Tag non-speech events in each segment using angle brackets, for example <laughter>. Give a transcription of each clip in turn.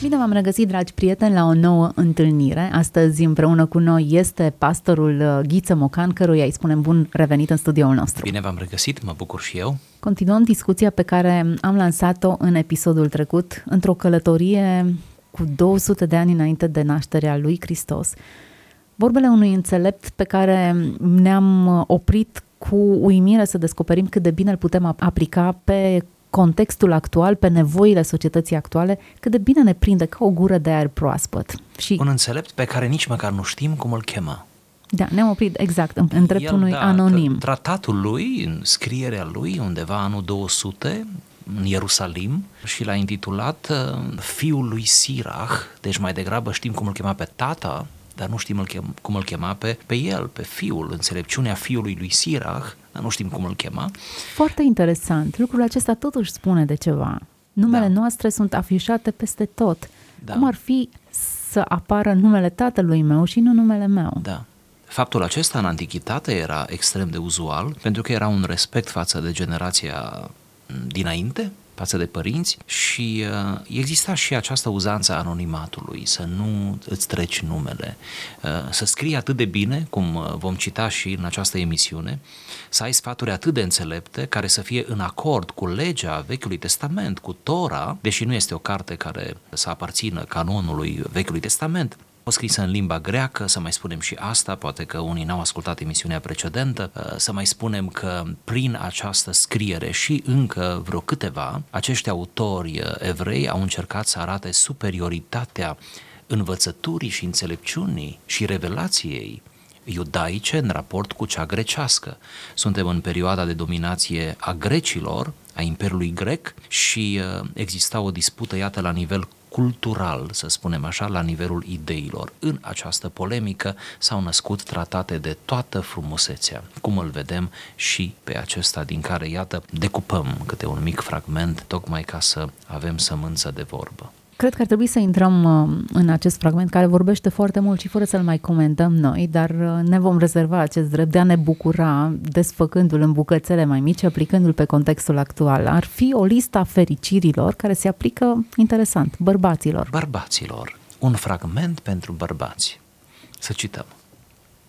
Bine v-am regăsit, dragi prieteni, la o nouă întâlnire. Astăzi împreună cu noi este pastorul uh, Ghiță Mocan, căruia îi spunem bun revenit în studioul nostru. Bine v-am regăsit, mă bucur și eu. Continuăm discuția pe care am lansat-o în episodul trecut, într-o călătorie cu 200 de ani înainte de nașterea lui Hristos. Vorbele unui înțelept pe care ne-am oprit cu uimire să descoperim cât de bine îl putem aplica pe contextul actual, pe nevoile societății actuale, cât de bine ne prinde ca o gură de aer proaspăt. Și Un înțelept pe care nici măcar nu știm cum îl chema. Da, ne-am oprit exact în, în dreptul unui da, anonim. Tratatul lui, în scrierea lui, undeva anul 200, în Ierusalim și l-a intitulat uh, Fiul lui Sirach, deci mai degrabă știm cum îl chema pe tata, dar nu știm cum îl chema pe, pe el, pe fiul, înțelepciunea fiului lui Sirach, dar nu știm cum îl chema. Foarte interesant. Lucrul acesta totuși spune de ceva. Numele da. noastre sunt afișate peste tot. Da. Cum ar fi să apară numele tatălui meu și nu numele meu? Da. Faptul acesta în antichitate era extrem de uzual pentru că era un respect față de generația dinainte, față de părinți și uh, exista și această uzanță a anonimatului, să nu îți treci numele, uh, să scrii atât de bine, cum uh, vom cita și în această emisiune, să ai sfaturi atât de înțelepte care să fie în acord cu legea Vechiului Testament, cu Tora, deși nu este o carte care să aparțină canonului Vechiului Testament, fost scrisă în limba greacă, să mai spunem și asta, poate că unii n-au ascultat emisiunea precedentă, uh, să mai spunem că prin această scriere și încă vreo câteva, acești autori uh, evrei au încercat să arate superioritatea învățăturii și înțelepciunii și revelației iudaice în raport cu cea grecească. Suntem în perioada de dominație a grecilor, a Imperiului Grec și uh, exista o dispută, iată, la nivel cultural, să spunem așa, la nivelul ideilor. În această polemică s-au născut tratate de toată frumusețea, cum îl vedem și pe acesta din care, iată, decupăm câte un mic fragment, tocmai ca să avem sămânță de vorbă. Cred că ar trebui să intrăm uh, în acest fragment care vorbește foarte mult și fără să-l mai comentăm noi, dar uh, ne vom rezerva acest drept de a ne bucura desfăcându-l în bucățele mai mici, aplicându-l pe contextul actual. Ar fi o listă a fericirilor care se aplică, interesant, bărbaților. Bărbaților. Un fragment pentru bărbați. Să cităm.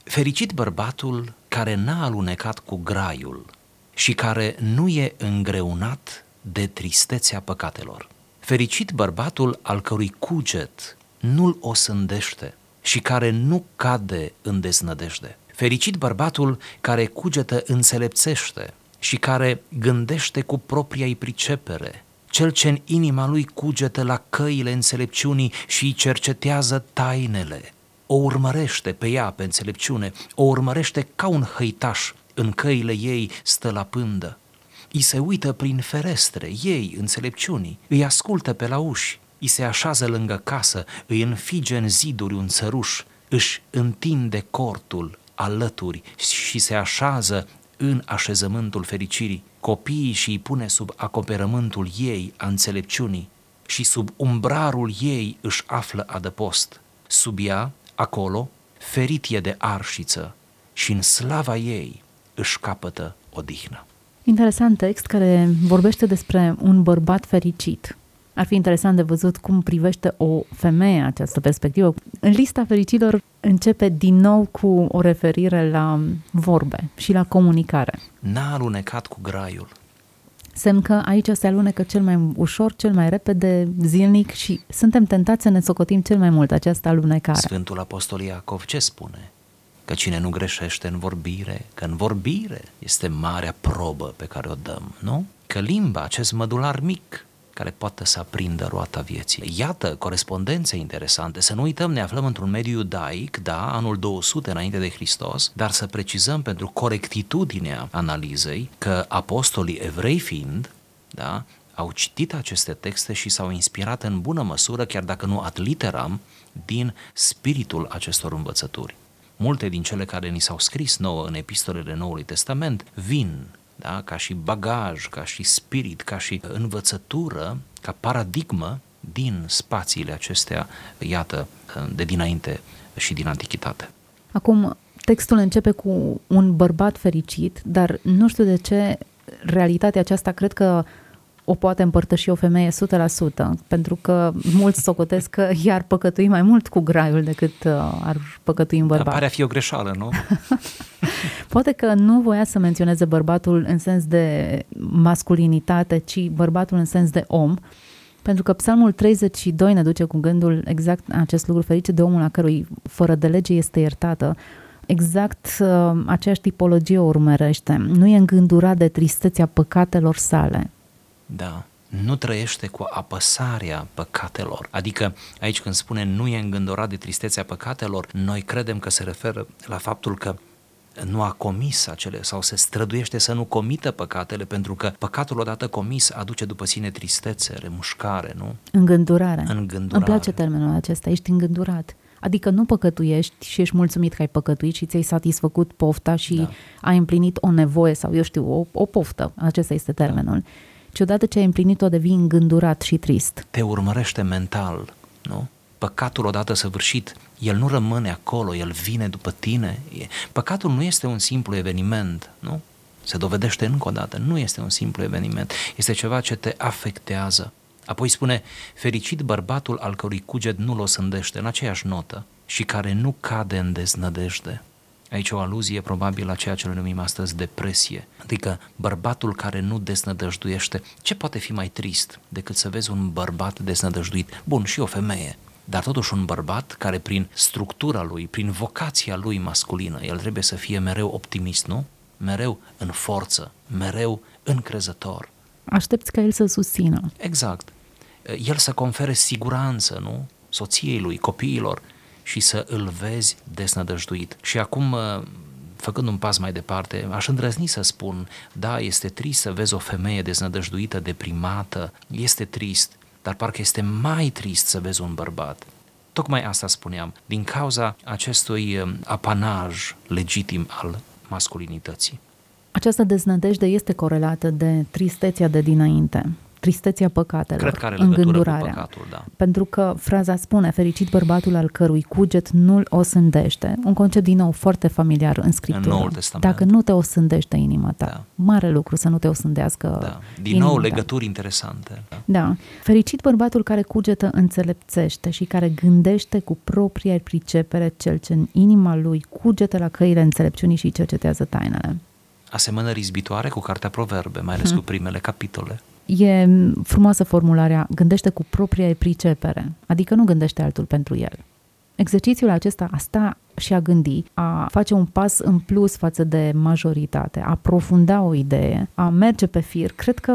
Fericit bărbatul care n-a alunecat cu graiul și care nu e îngreunat de tristețea păcatelor Fericit bărbatul al cărui cuget nu-l osândește și care nu cade în deznădejde. Fericit bărbatul care cugetă înțelepțește și care gândește cu propria pricepere, cel ce în inima lui cugetă la căile înțelepciunii și îi cercetează tainele. O urmărește pe ea, pe înțelepciune, o urmărește ca un hăitaș, în căile ei stă la pândă îi se uită prin ferestre, ei, înțelepciunii, îi ascultă pe la uși, îi se așează lângă casă, îi înfige în ziduri un țăruș, își întinde cortul alături și se așează în așezământul fericirii. Copiii și îi pune sub acoperământul ei a înțelepciunii și sub umbrarul ei își află adăpost. Sub ea, acolo, ferit e de arșiță și în slava ei își capătă odihnă. Interesant text care vorbește despre un bărbat fericit. Ar fi interesant de văzut cum privește o femeie această perspectivă. În lista fericilor începe din nou cu o referire la vorbe și la comunicare. N-a alunecat cu graiul. Semn că aici se alunecă cel mai ușor, cel mai repede, zilnic și suntem tentați să ne socotim cel mai mult această alunecare. Sfântul Apostol Iacov ce spune? Că cine nu greșește în vorbire, că în vorbire este marea probă pe care o dăm, nu? Că limba, acest mădular mic, care poate să aprindă roata vieții. Iată corespondențe interesante. Să nu uităm, ne aflăm într-un mediu iudaic, da, anul 200 înainte de Hristos, dar să precizăm pentru corectitudinea analizei că apostolii evrei fiind, da, au citit aceste texte și s-au inspirat în bună măsură, chiar dacă nu ad literam, din spiritul acestor învățături multe din cele care ni s-au scris nouă în epistolele Noului Testament vin da, ca și bagaj, ca și spirit, ca și învățătură, ca paradigmă din spațiile acestea, iată, de dinainte și din antichitate. Acum, textul începe cu un bărbat fericit, dar nu știu de ce realitatea aceasta cred că o poate împărtăși o femeie 100%, pentru că mulți socotesc că i-ar păcătui mai mult cu graiul decât uh, ar păcătui un bărbat. Pare a fi o greșeală, nu? <laughs> poate că nu voia să menționeze bărbatul în sens de masculinitate, ci bărbatul în sens de om, pentru că Psalmul 32 ne duce cu gândul exact acest lucru ferice de omul a cărui fără de lege este iertată. Exact uh, aceeași tipologie o urmărește. Nu e îngândurat de tristețea păcatelor sale. Da nu trăiește cu apăsarea păcatelor. Adică aici când spune nu e îngândurat de tristețea păcatelor, noi credem că se referă la faptul că nu a comis acele sau se străduiește să nu comită păcatele pentru că păcatul odată comis aduce după sine tristețe, remușcare, nu? Îngândurare. Îngândurare. Îmi place termenul acesta, ești îngândurat. Adică nu păcătuiești și ești mulțumit că ai păcătuit și ți-ai satisfăcut pofta și da. ai împlinit o nevoie sau eu știu, o, o poftă. Acesta este termenul. Da. Și odată ce ai împlinit-o devii îngândurat și trist. Te urmărește mental, nu? Păcatul odată săvârșit, el nu rămâne acolo, el vine după tine. Păcatul nu este un simplu eveniment, nu? Se dovedește încă o dată, nu este un simplu eveniment, este ceva ce te afectează. Apoi spune, fericit bărbatul al cărui cuget nu-l osândește în aceeași notă și care nu cade în deznădejde. Aici o aluzie probabil la ceea ce noi numim astăzi depresie. Adică bărbatul care nu desnădăjduiește, ce poate fi mai trist decât să vezi un bărbat desnădăjduit? Bun, și o femeie, dar totuși un bărbat care prin structura lui, prin vocația lui masculină, el trebuie să fie mereu optimist, nu? Mereu în forță, mereu încrezător. Aștepți ca el să susțină. Exact. El să confere siguranță, nu? Soției lui, copiilor și să îl vezi desnădăjduit. Și acum făcând un pas mai departe, aș îndrăzni să spun, da, este trist să vezi o femeie deznădăjduită, deprimată, este trist, dar parcă este mai trist să vezi un bărbat. Tocmai asta spuneam, din cauza acestui um, apanaj legitim al masculinității. Această deznădejde este corelată de tristețea de dinainte tristețea păcatelor, Cred că are îngândurarea. Cu păcatul, da. Pentru că fraza spune, fericit bărbatul al cărui cuget nu-l osândește, un concept din nou foarte familiar în Scriptură. În Dacă nu te osândește inima ta, da. mare lucru să nu te osândească da. Din nou legături interesante. Da. da. Fericit bărbatul care cugetă înțelepțește și care gândește cu propria pricepere cel ce în inima lui cugete la căile înțelepciunii și cercetează tainele asemănări izbitoare cu Cartea Proverbe, mai ales hmm. cu primele capitole. E frumoasă formularea, gândește cu propria pricepere, adică nu gândește altul pentru el. Exercițiul acesta a sta și a gândi, a face un pas în plus față de majoritate, a aprofunda o idee, a merge pe fir, cred că...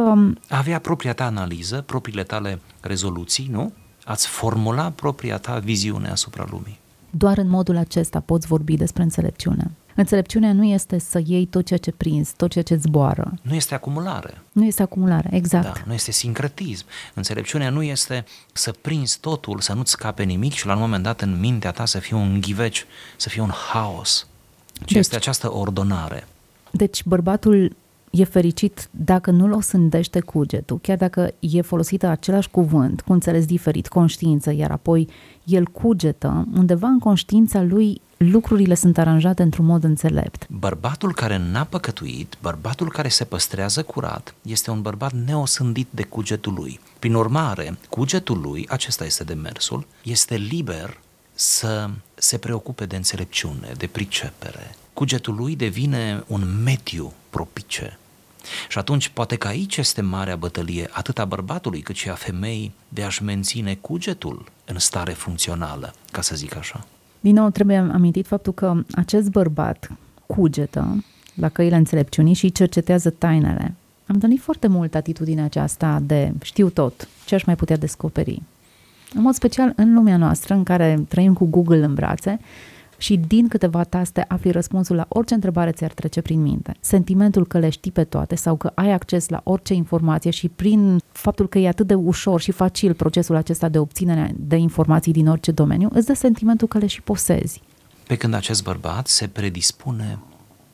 A avea propria ta analiză, propriile tale rezoluții, nu? Ați formula propria ta viziune asupra lumii. Doar în modul acesta poți vorbi despre înțelepciune. Înțelepciunea nu este să iei tot ceea ce prinzi, tot ceea ce zboară. Nu este acumulare. Nu este acumulare, exact. Da, nu este sincretism. Înțelepciunea nu este să prinzi totul, să nu-ți scape nimic și la un moment dat în mintea ta să fie un ghiveci, să fie un haos. Ce deci, este această ordonare. Deci bărbatul e fericit dacă nu-l osândește cugetul, chiar dacă e folosită același cuvânt, cu înțeles diferit, conștiință, iar apoi el cugetă, undeva în conștiința lui lucrurile sunt aranjate într-un mod înțelept. Bărbatul care n-a păcătuit, bărbatul care se păstrează curat, este un bărbat neosândit de cugetul lui. Prin urmare, cugetul lui, acesta este demersul, este liber să se preocupe de înțelepciune, de pricepere. Cugetul lui devine un mediu propice și atunci poate că aici este marea bătălie atât a bărbatului cât și a femeii de a-și menține cugetul în stare funcțională, ca să zic așa. Din nou trebuie amintit faptul că acest bărbat cugetă la căile înțelepciunii și cercetează tainele. Am întâlnit foarte mult atitudinea aceasta de știu tot, ce aș mai putea descoperi. În mod special în lumea noastră, în care trăim cu Google în brațe, și din câteva taste afli răspunsul la orice întrebare ți-ar trece prin minte. Sentimentul că le știi pe toate sau că ai acces la orice informație și prin faptul că e atât de ușor și facil procesul acesta de obținere de informații din orice domeniu, îți dă sentimentul că le și posezi. Pe când acest bărbat se predispune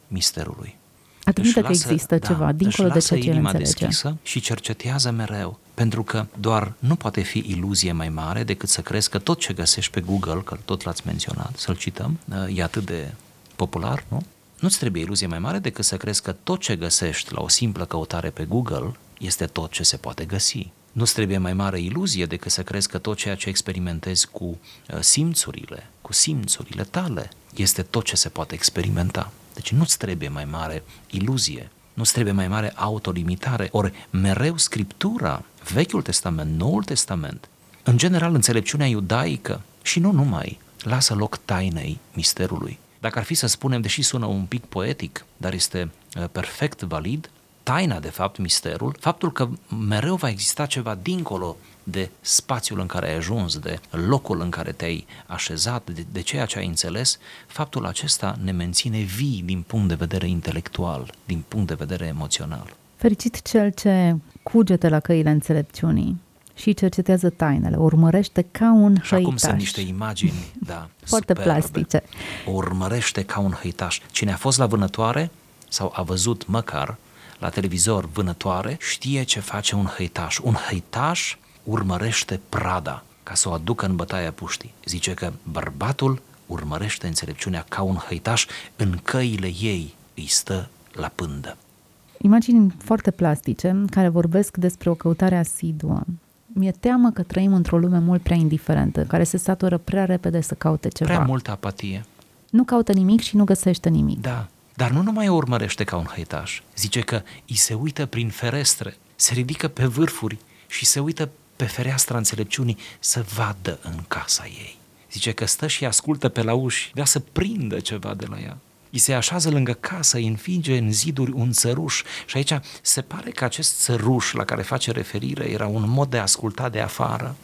misterului. Admite că există da, ceva dincolo de ce inima înțelege. deschisă și cercetează mereu, pentru că doar nu poate fi iluzie mai mare decât să crezi că tot ce găsești pe Google, că tot l-ați menționat, să-l cităm, e atât de popular, nu? Nu-ți trebuie iluzie mai mare decât să crezi că tot ce găsești la o simplă căutare pe Google este tot ce se poate găsi. Nu-ți trebuie mai mare iluzie decât să crezi că tot ceea ce experimentezi cu uh, simțurile, cu simțurile tale, este tot ce se poate experimenta. Deci nu-ți trebuie mai mare iluzie, nu-ți trebuie mai mare autolimitare. Ori mereu Scriptura, Vechiul Testament, Noul Testament, în general înțelepciunea iudaică și nu numai, lasă loc tainei misterului. Dacă ar fi să spunem, deși sună un pic poetic, dar este uh, perfect valid, taina, de fapt, misterul, faptul că mereu va exista ceva dincolo de spațiul în care ai ajuns, de locul în care te-ai așezat, de, de ceea ce ai înțeles, faptul acesta ne menține vii din punct de vedere intelectual, din punct de vedere emoțional. Fericit cel ce cugete la căile înțelepciunii și cercetează tainele, urmărește ca un și acum sunt niște imagini, da, <laughs> Foarte superbe. plastice. O urmărește ca un hăitaș. Cine a fost la vânătoare sau a văzut măcar la televizor vânătoare, știe ce face un hăitaș. Un hăitaș urmărește prada ca să o aducă în bătaia puștii. Zice că bărbatul urmărește înțelepciunea ca un hăitaș, în căile ei îi stă la pândă. Imagini foarte plastice care vorbesc despre o căutare asiduă. Mi-e teamă că trăim într-o lume mult prea indiferentă, care se satură prea repede să caute ceva. Prea multă apatie. Nu caută nimic și nu găsește nimic. Da, dar nu numai o urmărește ca un hăitaș. Zice că îi se uită prin ferestre, se ridică pe vârfuri și se uită pe fereastra înțelepciunii să vadă în casa ei. Zice că stă și ascultă pe la uși, vrea să prindă ceva de la ea. Îi se așează lângă casă, îi înfige în ziduri un țăruș și aici se pare că acest țăruș la care face referire era un mod de a asculta de afară,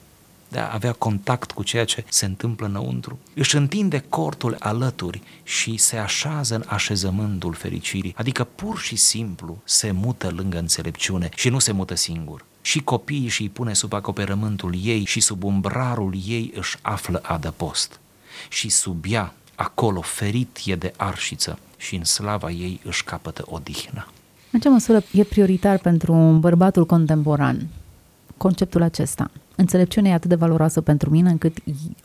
de a avea contact cu ceea ce se întâmplă înăuntru. Își întinde cortul alături și se așează în așezământul fericirii, adică pur și simplu se mută lângă înțelepciune și nu se mută singur. Și copiii și îi pune sub acoperământul ei și sub umbrarul ei își află adăpost. Și sub ea, acolo, ferit e de arșiță și în slava ei își capătă odihna. În ce măsură e prioritar pentru bărbatul contemporan conceptul acesta? Înțelepciunea e atât de valoroasă pentru mine încât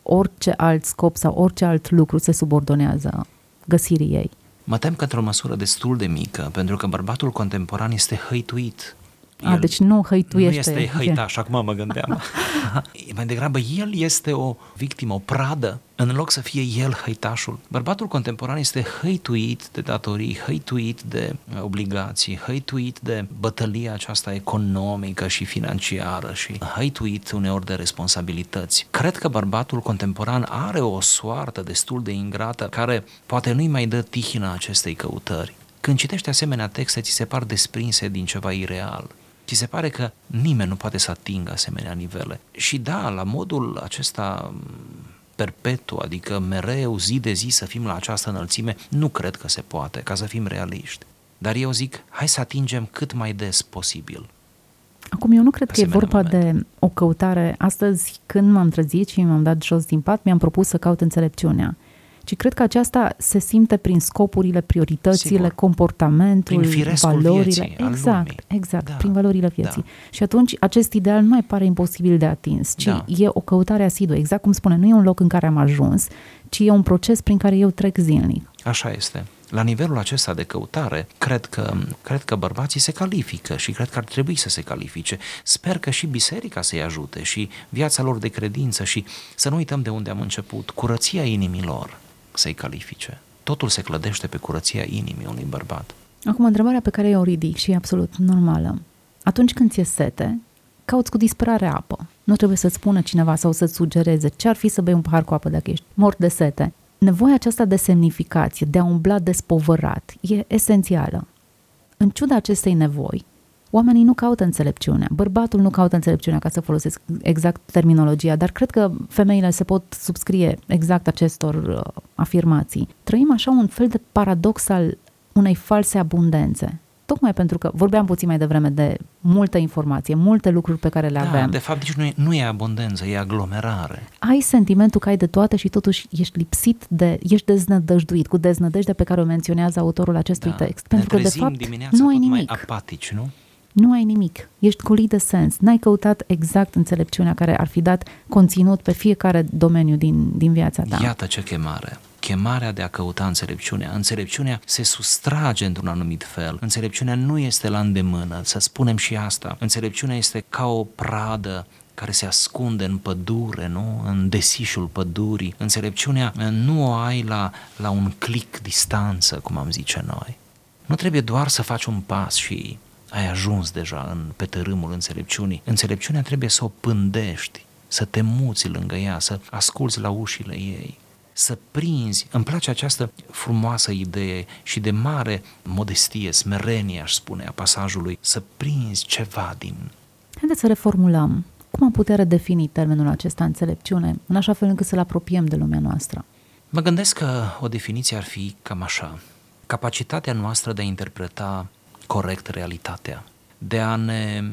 orice alt scop sau orice alt lucru se subordonează găsirii ei. Mă tem că într-o măsură destul de mică, pentru că bărbatul contemporan este hăituit a, deci nu hăituiește. Nu este hăitaș, acum mă gândeam. <laughs> <laughs> Mai degrabă, el este o victimă, o pradă, în loc să fie el hăitașul. Bărbatul contemporan este hăituit de datorii, hăituit de obligații, hăituit de bătălia aceasta economică și financiară și hăituit uneori de responsabilități. Cred că bărbatul contemporan are o soartă destul de ingrată care poate nu-i mai dă tihina acestei căutări. Când citești asemenea texte, ți se par desprinse din ceva ireal. Ți se pare că nimeni nu poate să atingă asemenea nivele. Și da, la modul acesta perpetu, adică mereu, zi de zi să fim la această înălțime, nu cred că se poate, ca să fim realiști. Dar eu zic, hai să atingem cât mai des posibil. Acum, eu nu cred că e vorba moment. de o căutare. Astăzi, când m-am trezit și m-am dat jos din pat, mi-am propus să caut înțelepciunea ci cred că aceasta se simte prin scopurile, prioritățile, Sigur. comportamentul, prin valorile. Vieții, exact, exact, da, prin valorile vieții. Da. Și atunci acest ideal nu mai pare imposibil de atins, ci da. e o căutare asiduă. Exact cum spune, nu e un loc în care am ajuns, ci e un proces prin care eu trec zilnic. Așa este. La nivelul acesta de căutare, cred că, cred că bărbații se califică și cred că ar trebui să se califice. Sper că și biserica să-i ajute și viața lor de credință și să nu uităm de unde am început, curăția inimilor să-i califice. Totul se clădește pe curăția inimii unui bărbat. Acum, întrebarea pe care eu o ridic și e absolut normală. Atunci când ți-e sete, cauți cu disperare apă. Nu trebuie să-ți spună cineva sau să-ți sugereze ce ar fi să bei un pahar cu apă dacă ești mort de sete. Nevoia aceasta de semnificație, de a umbla despovărat, e esențială. În ciuda acestei nevoi, oamenii nu caută înțelepciunea. Bărbatul nu caută înțelepciunea, ca să folosesc exact terminologia, dar cred că femeile se pot subscrie exact acestor uh, afirmații. Trăim așa un fel de paradox al unei false abundențe. Tocmai pentru că vorbeam puțin mai devreme de multă informație, multe lucruri pe care le da, avem. De fapt, nici nu e, nu e abundență, e aglomerare. Ai sentimentul că ai de toate și totuși ești lipsit de, ești deznădăjduit cu deznădejdea pe care o menționează autorul acestui da. text. Pentru că, de fapt, nu ai nimic. mai apatici, nu? Nu ai nimic, ești golit de sens, n-ai căutat exact înțelepciunea care ar fi dat conținut pe fiecare domeniu din, din viața ta. Iată ce chemare! chemarea de a căuta înțelepciunea. Înțelepciunea se sustrage într-un anumit fel. Înțelepciunea nu este la îndemână, să spunem și asta. Înțelepciunea este ca o pradă care se ascunde în pădure, nu? în desișul pădurii. Înțelepciunea nu o ai la, la un clic distanță, cum am zice noi. Nu trebuie doar să faci un pas și ai ajuns deja în, pe tărâmul înțelepciunii. Înțelepciunea trebuie să o pândești, să te muți lângă ea, să asculți la ușile ei, să prinzi. Îmi place această frumoasă idee și de mare modestie, smerenie, aș spune, a pasajului, să prinzi ceva din... Haideți să reformulăm. Cum am putea redefini termenul acesta înțelepciune, în așa fel încât să-l apropiem de lumea noastră? Mă gândesc că o definiție ar fi cam așa. Capacitatea noastră de a interpreta corect realitatea, de a ne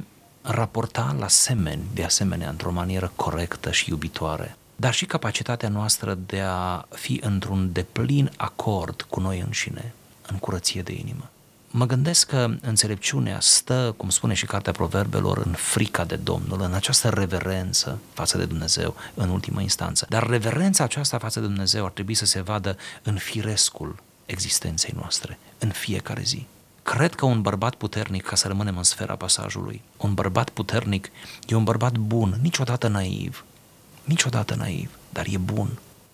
raporta la semeni, de asemenea, într-o manieră corectă și iubitoare, dar și capacitatea noastră de a fi într-un deplin acord cu noi înșine, în curăție de inimă. Mă gândesc că înțelepciunea stă, cum spune și Cartea Proverbelor, în frica de Domnul, în această reverență față de Dumnezeu, în ultimă instanță. Dar reverența aceasta față de Dumnezeu ar trebui să se vadă în firescul existenței noastre, în fiecare zi. Cred că un bărbat puternic, ca să rămânem în sfera pasajului, un bărbat puternic e un bărbat bun, niciodată naiv, niciodată naiv, dar e bun.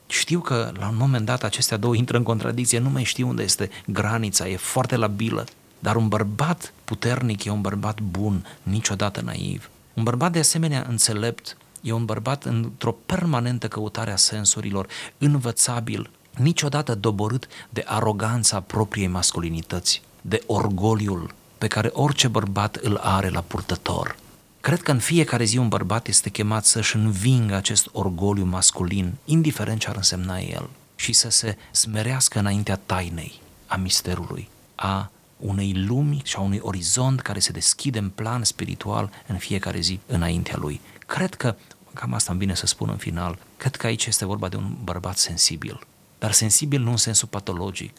Știu că la un moment dat acestea două intră în contradicție, nu mai știu unde este granița, e foarte labilă, dar un bărbat puternic e un bărbat bun, niciodată naiv. Un bărbat de asemenea înțelept e un bărbat într-o permanentă căutare a sensurilor, învățabil, niciodată doborât de aroganța propriei masculinități de orgoliul pe care orice bărbat îl are la purtător. Cred că în fiecare zi un bărbat este chemat să-și învingă acest orgoliu masculin, indiferent ce ar însemna el, și să se smerească înaintea tainei, a misterului, a unei lumi și a unui orizont care se deschide în plan spiritual în fiecare zi înaintea lui. Cred că, cam asta îmi bine să spun în final, cred că aici este vorba de un bărbat sensibil, dar sensibil nu în sensul patologic,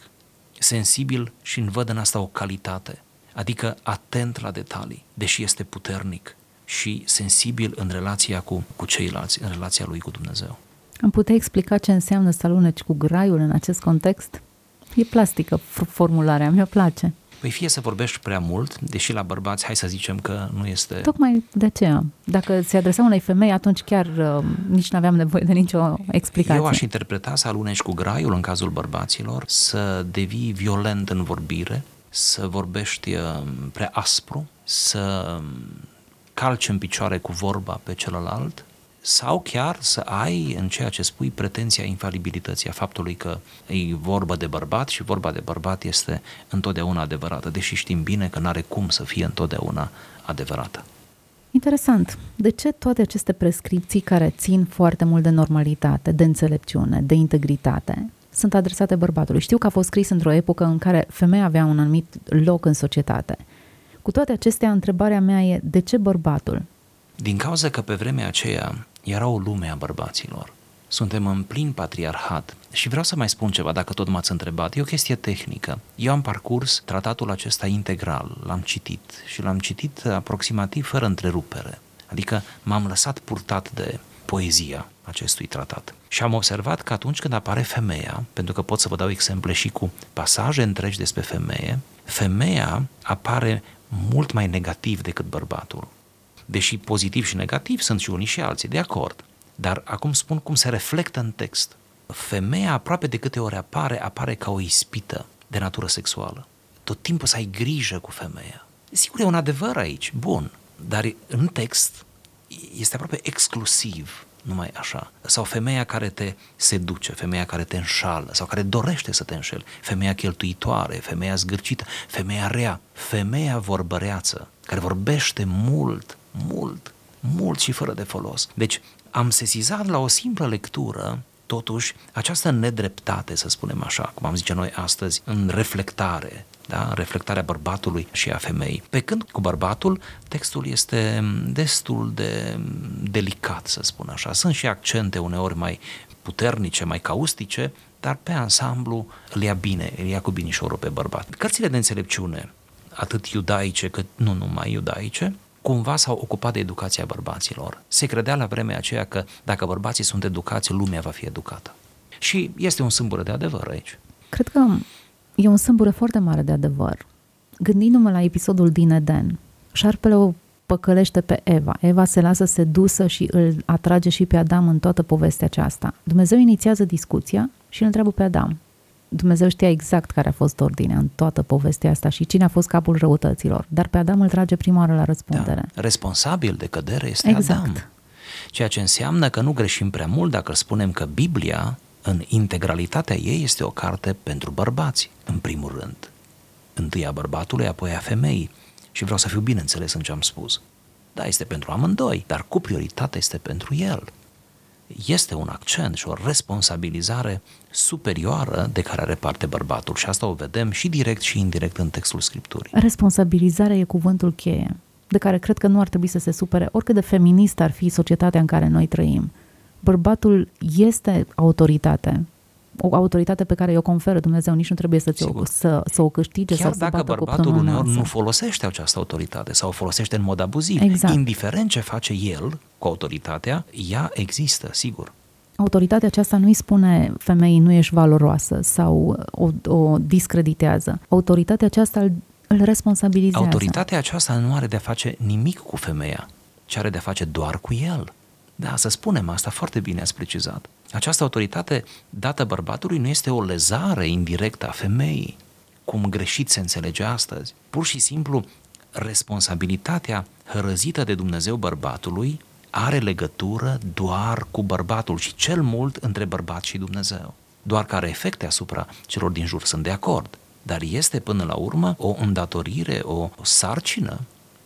sensibil și îmi văd în asta o calitate, adică atent la detalii, deși este puternic și sensibil în relația cu, cu ceilalți, în relația lui cu Dumnezeu. Am putea explica ce înseamnă să aluneci cu graiul în acest context? E plastică formularea, mi-o place. Păi fie să vorbești prea mult, deși la bărbați, hai să zicem că nu este... Tocmai de aceea. Dacă se adresa unei femei, atunci chiar uh, nici nu aveam nevoie de nicio explicație. Eu aș interpreta să alunești cu graiul în cazul bărbaților, să devii violent în vorbire, să vorbești uh, prea aspru, să um, calci în picioare cu vorba pe celălalt, sau chiar să ai în ceea ce spui pretenția infalibilității, a faptului că e vorba de bărbat și vorba de bărbat este întotdeauna adevărată, deși știm bine că nu are cum să fie întotdeauna adevărată. Interesant. De ce toate aceste prescripții care țin foarte mult de normalitate, de înțelepciune, de integritate, sunt adresate bărbatului? Știu că a fost scris într-o epocă în care femeia avea un anumit loc în societate. Cu toate acestea, întrebarea mea e de ce bărbatul? Din cauza că pe vremea aceea era o lume a bărbaților. Suntem în plin patriarhat și vreau să mai spun ceva, dacă tot m-ați întrebat, e o chestie tehnică. Eu am parcurs tratatul acesta integral, l-am citit și l-am citit aproximativ fără întrerupere. Adică m-am lăsat purtat de poezia acestui tratat. Și am observat că atunci când apare femeia, pentru că pot să vă dau exemple și cu pasaje întregi despre femeie, femeia apare mult mai negativ decât bărbatul deși pozitiv și negativ sunt și unii și alții, de acord. Dar acum spun cum se reflectă în text. Femeia aproape de câte ori apare, apare ca o ispită de natură sexuală. Tot timpul să ai grijă cu femeia. Sigur, e un adevăr aici, bun, dar în text este aproape exclusiv numai așa. Sau femeia care te seduce, femeia care te înșală sau care dorește să te înșel, femeia cheltuitoare, femeia zgârcită, femeia rea, femeia vorbăreață, care vorbește mult, mult, mult și fără de folos. Deci am sesizat la o simplă lectură totuși această nedreptate, să spunem așa, cum am zice noi astăzi, în reflectare, da? reflectarea bărbatului și a femeii. Pe când cu bărbatul textul este destul de delicat, să spun așa. Sunt și accente uneori mai puternice, mai caustice, dar pe ansamblu îl ia bine, îl ia cu binișorul pe bărbat. Cărțile de înțelepciune, atât iudaice cât nu numai iudaice, cumva s-au ocupat de educația bărbaților. Se credea la vremea aceea că dacă bărbații sunt educați, lumea va fi educată. Și este un sâmbură de adevăr aici. Cred că e un sâmbură foarte mare de adevăr. Gândindu-mă la episodul din Eden, șarpele o păcălește pe Eva. Eva se lasă sedusă și îl atrage și pe Adam în toată povestea aceasta. Dumnezeu inițiază discuția și îl întreabă pe Adam. Dumnezeu știa exact care a fost ordinea în toată povestea asta și cine a fost capul răutăților, dar pe Adam îl trage prima oară la răspundere. Da. Responsabil de cădere este Exact. Adam. Ceea ce înseamnă că nu greșim prea mult dacă spunem că Biblia, în integralitatea ei, este o carte pentru bărbați, în primul rând. Întâi a bărbatului, apoi a femeii. Și vreau să fiu bineînțeles în ce am spus. Da, este pentru amândoi, dar cu prioritate este pentru el. Este un accent și o responsabilizare superioară de care are parte bărbatul și asta o vedem și direct și indirect în textul Scripturii. Responsabilizarea e cuvântul cheie, de care cred că nu ar trebui să se supere oricât de feminist ar fi societatea în care noi trăim. Bărbatul este autoritate, o autoritate pe care o conferă Dumnezeu, nici nu trebuie să, o, să, să o câștige Chiar sau să dacă bată bărbatul cu uneori nasă. nu folosește această autoritate sau o folosește în mod abuziv, Exact. indiferent ce face el cu autoritatea, ea există, sigur. Autoritatea aceasta nu îi spune femeii nu ești valoroasă sau o, o discreditează. Autoritatea aceasta îl, îl responsabilizează. Autoritatea aceasta nu are de-a face nimic cu femeia, ci are de-a face doar cu el. Da, să spunem asta, foarte bine ați precizat. Această autoritate dată bărbatului nu este o lezare indirectă a femeii, cum greșit se înțelege astăzi. Pur și simplu, responsabilitatea hărăzită de Dumnezeu bărbatului are legătură doar cu bărbatul și cel mult între bărbat și Dumnezeu. Doar că are efecte asupra celor din jur, sunt de acord. Dar este până la urmă o îndatorire, o, o sarcină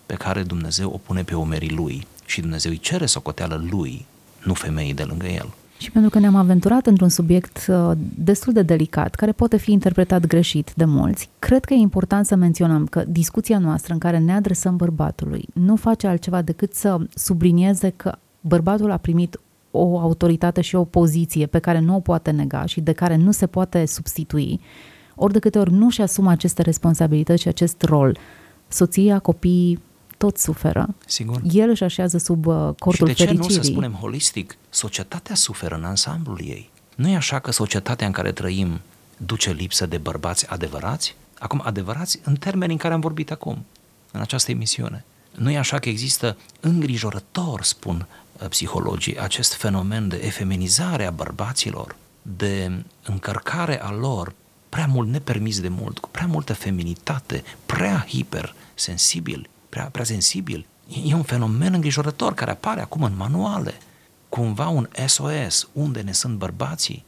pe care Dumnezeu o pune pe omerii lui și Dumnezeu îi cere socoteală lui, nu femeii de lângă el. Și pentru că ne-am aventurat într-un subiect uh, destul de delicat, care poate fi interpretat greșit de mulți, cred că e important să menționăm că discuția noastră în care ne adresăm bărbatului nu face altceva decât să sublinieze că bărbatul a primit o autoritate și o poziție pe care nu o poate nega și de care nu se poate substitui, ori de câte ori nu și asumă aceste responsabilități și acest rol, soția, copiii, toți suferă. Sigur. El își așează sub uh, cortul și de ce fericirii. nu să spunem holistic? Societatea suferă în ansamblul ei. Nu e așa că societatea în care trăim duce lipsă de bărbați adevărați? Acum, adevărați în termeni în care am vorbit acum, în această emisiune. Nu e așa că există îngrijorător, spun uh, psihologii, acest fenomen de efeminizare a bărbaților, de încărcare a lor prea mult nepermis de mult, cu prea multă feminitate, prea hipersensibil, prea, prea sensibil. E un fenomen îngrijorător care apare acum în manuale. Cumva un SOS, unde ne sunt bărbații,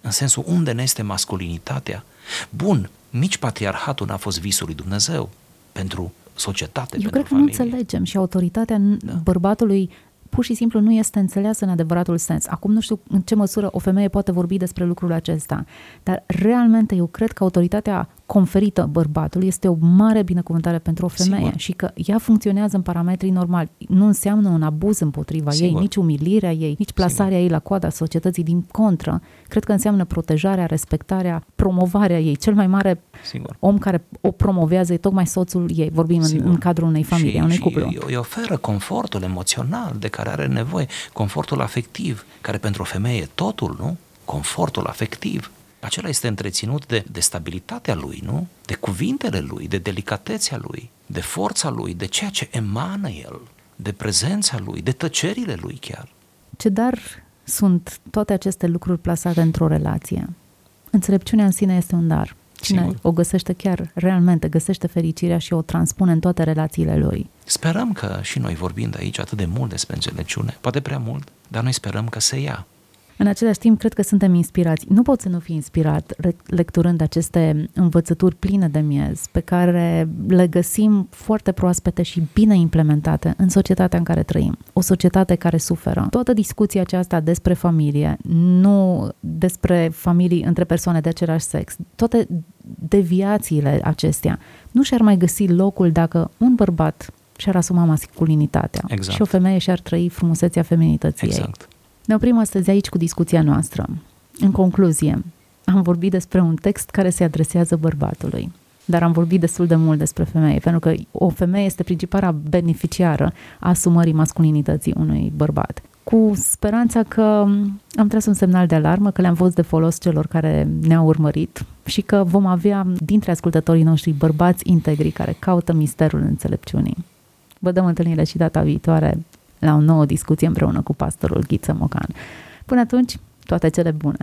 în sensul unde ne este masculinitatea. Bun, nici patriarhatul n-a fost visul lui Dumnezeu pentru societate, Eu pentru cred că familie. nu înțelegem și autoritatea da. bărbatului pur și simplu nu este înțeleasă în adevăratul sens. Acum nu știu în ce măsură o femeie poate vorbi despre lucrul acesta, dar realmente eu cred că autoritatea conferită bărbatului este o mare binecuvântare pentru o femeie Sigur. și că ea funcționează în parametrii normali. Nu înseamnă un abuz împotriva Sigur. ei, nici umilirea ei, nici plasarea ei la coada societății din contră. Cred că înseamnă protejarea, respectarea, promovarea ei. Cel mai mare Sigur. om care o promovează e tocmai soțul ei. Vorbim în, Sigur. în cadrul unei familii, și, a unui și cuplu. Îi, îi oferă confortul emoțional de care are nevoie, confortul afectiv, care pentru o femeie e totul, nu? Confortul afectiv. Acela este întreținut de, de stabilitatea lui, nu? De cuvintele lui, de delicatețea lui, de forța lui, de ceea ce emană el, de prezența lui, de tăcerile lui chiar. Ce dar sunt toate aceste lucruri plasate într-o relație? Înțelepciunea în sine este un dar. Cine Sigur. o găsește chiar realmente, găsește fericirea și o transpune în toate relațiile lui. Sperăm că și noi vorbind aici atât de mult despre înțelepciune, poate prea mult, dar noi sperăm că se ia. În același timp, cred că suntem inspirați. Nu pot să nu fi inspirat re- lecturând aceste învățături pline de miez, pe care le găsim foarte proaspete și bine implementate în societatea în care trăim. O societate care suferă. Toată discuția aceasta despre familie, nu despre familii între persoane de același sex, toate deviațiile acestea, nu și-ar mai găsi locul dacă un bărbat și-ar asuma masculinitatea Exact. și o femeie și-ar trăi frumusețea feminității ei. Exact. Ne oprim astăzi aici cu discuția noastră. În concluzie, am vorbit despre un text care se adresează bărbatului, dar am vorbit destul de mult despre femeie, pentru că o femeie este principala beneficiară a asumării masculinității unui bărbat. Cu speranța că am tras un semnal de alarmă, că le-am fost de folos celor care ne-au urmărit și că vom avea dintre ascultătorii noștri bărbați integri care caută misterul înțelepciunii. Vă dăm întâlnire și data viitoare la o nouă discuție împreună cu pastorul Ghiță Mocan. Până atunci, toate cele bune!